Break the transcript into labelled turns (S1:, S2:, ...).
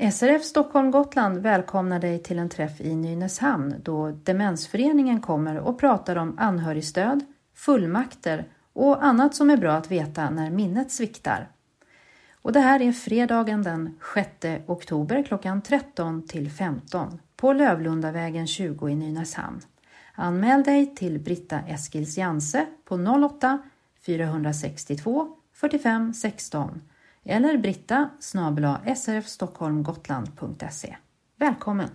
S1: SRF Stockholm Gotland välkomnar dig till en träff i Nynäshamn då Demensföreningen kommer och pratar om anhörigstöd, fullmakter och annat som är bra att veta när minnet sviktar. Och det här är fredagen den 6 oktober klockan 13 till 15 på Lövlundavägen 20 i Nynäshamn. Anmäl dig till Britta Eskils Janse på 08 462 45 16 eller britta srfstockholmgotland.se. Välkommen!